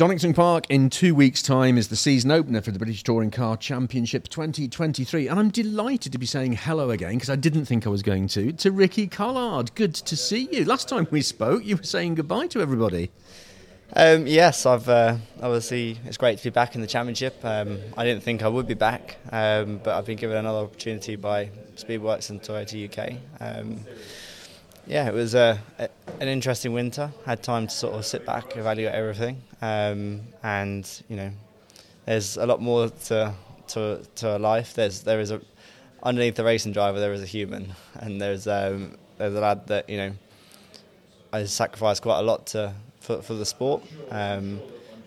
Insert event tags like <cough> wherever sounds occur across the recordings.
Donington Park in two weeks' time is the season opener for the British Touring Car Championship 2023. And I'm delighted to be saying hello again because I didn't think I was going to, to Ricky Collard. Good to see you. Last time we spoke, you were saying goodbye to everybody. Um, yes, I've uh, obviously it's great to be back in the championship. Um, I didn't think I would be back, um, but I've been given another opportunity by Speedworks and Toyota UK. Um, yeah, it was uh, a, an interesting winter. Had time to sort of sit back, evaluate everything, um, and you know, there's a lot more to to to life. There's there is a underneath the racing driver there is a human, and there's um, there's a lad that you know I sacrificed quite a lot to for, for the sport. Um,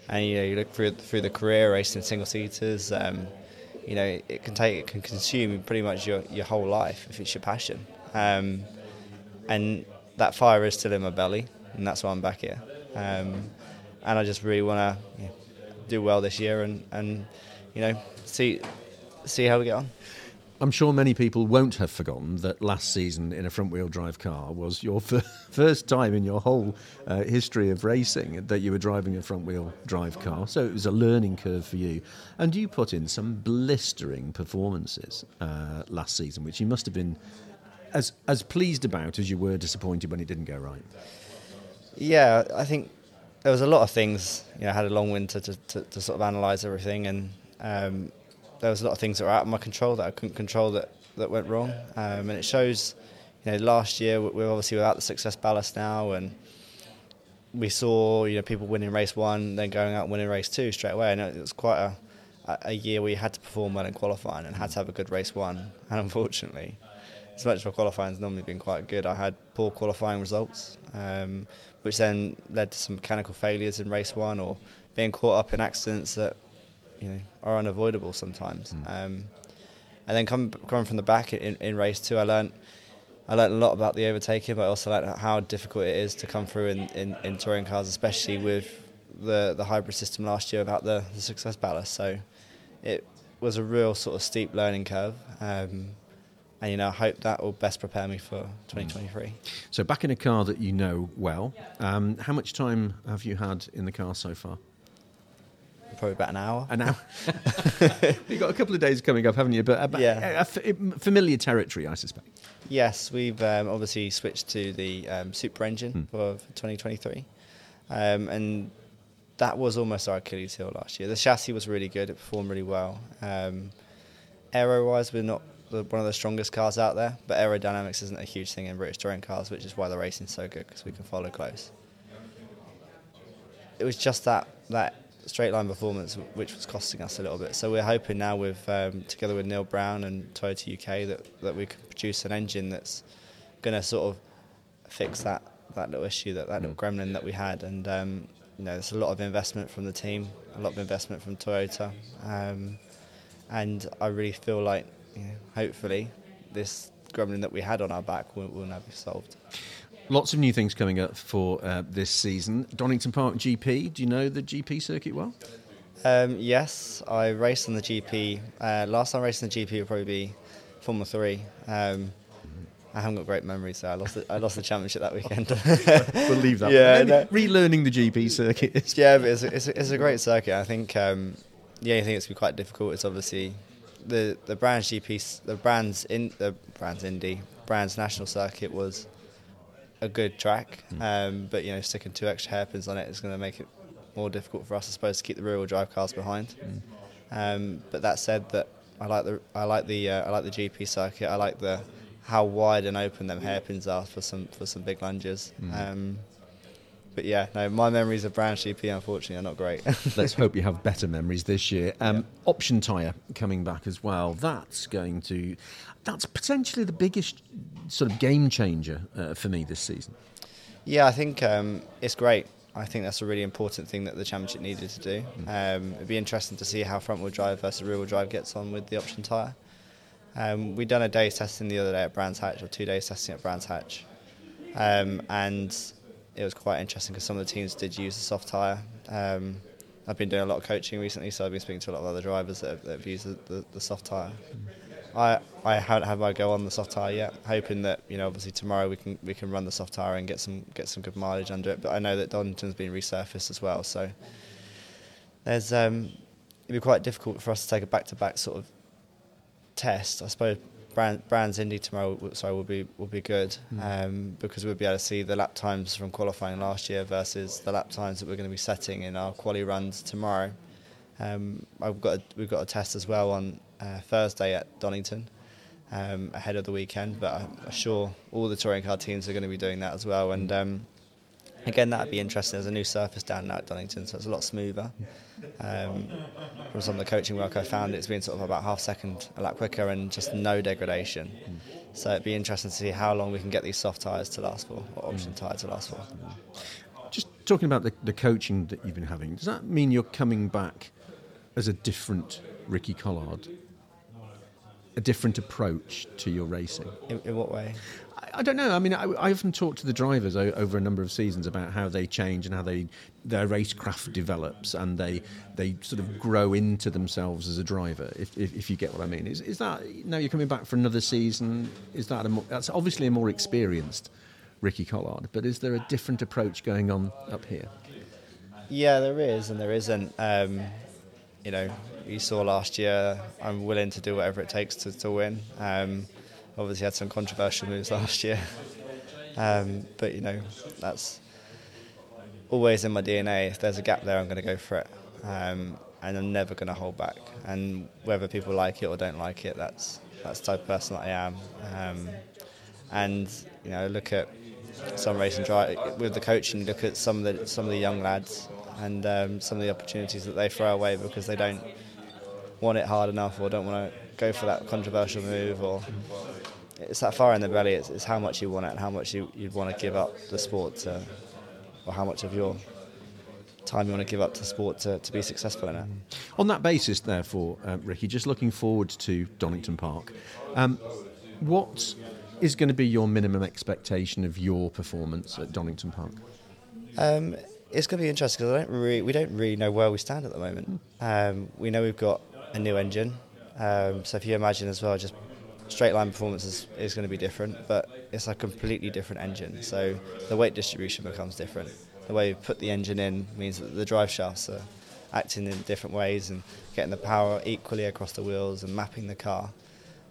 and you know, you look through through the career racing single seaters. Um, you know, it can take it can consume pretty much your, your whole life if it's your passion. Um, and that fire is still in my belly, and that's why I'm back here. Um, and I just really want to do well this year, and, and you know see see how we get on. I'm sure many people won't have forgotten that last season in a front wheel drive car was your <laughs> first time in your whole uh, history of racing that you were driving a front wheel drive car. So it was a learning curve for you. And you put in some blistering performances uh, last season, which you must have been as, as pleased about as you were disappointed when it didn't go right. Yeah, I think there was a lot of things. You know, I had a long winter to, to, to sort of analyse everything and. Um, there was a lot of things that were out of my control that I couldn't control that, that went wrong. Um, and it shows, you know, last year we're obviously without the success ballast now, and we saw, you know, people winning race one, then going out and winning race two straight away. And it was quite a, a year where you had to perform well in qualifying and had to have a good race one. And unfortunately, as much as my qualifying has normally been quite good, I had poor qualifying results, um, which then led to some mechanical failures in race one or being caught up in accidents that you know are unavoidable sometimes. Mm. Um, and then coming coming from the back in, in race two, I learned I learned a lot about the overtaking, but I also learned how difficult it is to come through in, in, in touring cars, especially with the the hybrid system last year about the, the success ballast. So it was a real sort of steep learning curve. Um, and you know, I hope that will best prepare me for 2023. So back in a car that you know well, um, how much time have you had in the car so far? probably about an hour. An hour. <laughs> You've got a couple of days coming up, haven't you? But about, yeah. familiar territory, I suspect. Yes, we've um, obviously switched to the um, Super Engine hmm. for 2023, um, and that was almost our Achilles heel last year. The chassis was really good; it performed really well. Um, aero-wise, we're not one of the strongest cars out there, but aerodynamics isn't a huge thing in British touring cars, which is why the racing's so good because we can follow close. It was just that that straight line performance, which was costing us a little bit. So we're hoping now, with um, together with Neil Brown and Toyota UK, that that we can produce an engine that's going to sort of fix that that little issue, that that little gremlin that we had. And um, you know, there's a lot of investment from the team, a lot of investment from Toyota, um, and I really feel like, hopefully, this gremlin that we had on our back will, will now be solved. Lots of new things coming up for uh, this season. Donington Park GP. Do you know the GP circuit well? Um, yes, I raced on the GP. Uh, last time I raced on the GP would probably be Formula Three. Um, I haven't got great memories, so I lost the, I lost the championship that weekend. <laughs> we'll leave that. Yeah, no. relearning the GP circuit. yeah, but it's a, it's, a, it's a great circuit. I think um, the only thing that's been quite difficult is obviously the the brands GP, the brands in the brands Indy, brands national circuit was a good track, mm. um, but you know, sticking two extra hairpins on it is going to make it more difficult for us, I suppose, to keep the rear-wheel drive cars behind. Mm. Um, but that said, that I like the I like the uh, I like the GP circuit. I like the how wide and open them hairpins are for some for some big lunges. Mm. Um, but yeah, no, my memories of Brands GP unfortunately are not great. <laughs> Let's hope you have better memories this year. Um, yeah. Option tyre coming back as well. That's going to that's potentially the biggest sort of game changer uh, for me this season. Yeah, I think um, it's great. I think that's a really important thing that the championship needed to do. Mm. Um, it'd be interesting to see how front wheel drive versus rear wheel drive gets on with the option tyre. Um, we'd done a day's testing the other day at Brands Hatch, or two days testing at Brands Hatch, um, and it was quite interesting because some of the teams did use the soft tyre. Um, I've been doing a lot of coaching recently, so I've been speaking to a lot of other drivers that have, that have used the, the, the soft tyre. I I haven't had my go on the soft tire yet. Hoping that you know obviously tomorrow we can we can run the soft tire and get some get some good mileage under it. But I know that Donington's been resurfaced as well, so there's um, it'd be quite difficult for us to take a back-to-back sort of test. I suppose Brand, Brands Indy tomorrow, sorry, will be will be good mm. um, because we'll be able to see the lap times from qualifying last year versus the lap times that we're going to be setting in our quali runs tomorrow. Um, I've got a, we've got a test as well on uh, Thursday at Donington um, ahead of the weekend, but I'm sure all the touring car teams are going to be doing that as well. And um, again, that'd be interesting. There's a new surface down now at Donington, so it's a lot smoother. Um, from some of the coaching work I found, it's been sort of about half second a lap quicker and just no degradation. So it'd be interesting to see how long we can get these soft tyres to last for, or option tyres to last for. Just talking about the, the coaching that you've been having, does that mean you're coming back as a different Ricky Collard a different approach to your racing. In, in what way? I, don't know. I mean, I, I often talk to the drivers o- over a number of seasons about how they change and how they their racecraft develops and they they sort of grow into themselves as a driver. If, if, if you get what I mean, is is that now you're coming back for another season? Is that a more, that's obviously a more experienced Ricky Collard, but is there a different approach going on up here? Yeah, there is, and there isn't. Um, you know, you saw last year, I'm willing to do whatever it takes to, to win. Um, obviously, had some controversial moves last year, um, but you know that's always in my DNA. If there's a gap there, I'm going to go for it, um, and I'm never going to hold back. And whether people like it or don't like it, that's that's the type of person that I am. Um, and you know, look at some racing drive with the coaching. Look at some of the some of the young lads and um, some of the opportunities that they throw away because they don't want it hard enough or don't want to go for that controversial move or it's that fire in the belly it's, it's how much you want it and how much you, you'd want to give up the sport to, or how much of your time you want to give up to sport to, to be successful in it. On that basis, therefore, uh, Ricky, just looking forward to Donington Park, um, what is going to be your minimum expectation of your performance at Donington Park? Um, it's going to be interesting because don't really, we don't really know where we stand at the moment. Um, we know we've got a new engine. Um, so if you imagine as well, just straight line performance is, is going to be different, but it's a completely different engine. So the weight distribution becomes different. The way you put the engine in means that the drive shafts are acting in different ways and getting the power equally across the wheels and mapping the car.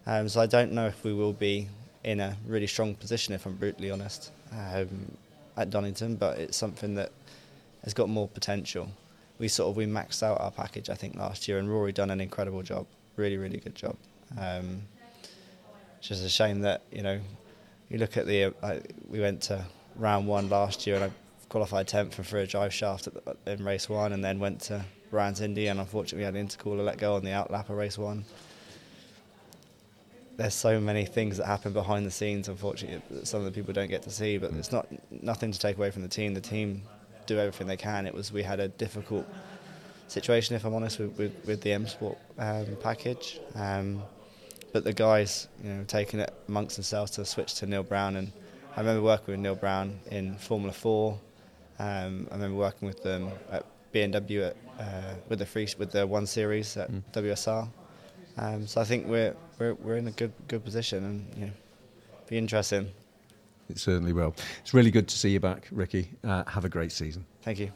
Um, so I don't know if we will be in a really strong position, if I'm brutally honest, um, at Donington, but it's something that has got more potential we sort of we maxed out our package I think last year, and Rory done an incredible job, really really good job. Um, it's just a shame that you know you look at the uh, we went to round one last year and I qualified tenth for a drive shaft the, in race one, and then went to Brands Indy, and unfortunately had an intercooler let go on the outlap of race one. There's so many things that happen behind the scenes. Unfortunately, some of the people don't get to see, but it's not nothing to take away from the team. The team do everything they can. It was we had a difficult situation, if I'm honest, with, with, with the M Sport um, package. Um, but the guys, you know, taking it amongst themselves to switch to Neil Brown, and I remember working with Neil Brown in Formula Four. Um, I remember working with them at BMW at, uh, with the free with the one series at mm. WSR. Um, so I think we're, we're we're in a good good position, and you know, be interesting it certainly will. It's really good to see you back, Ricky. Uh, have a great season. Thank you.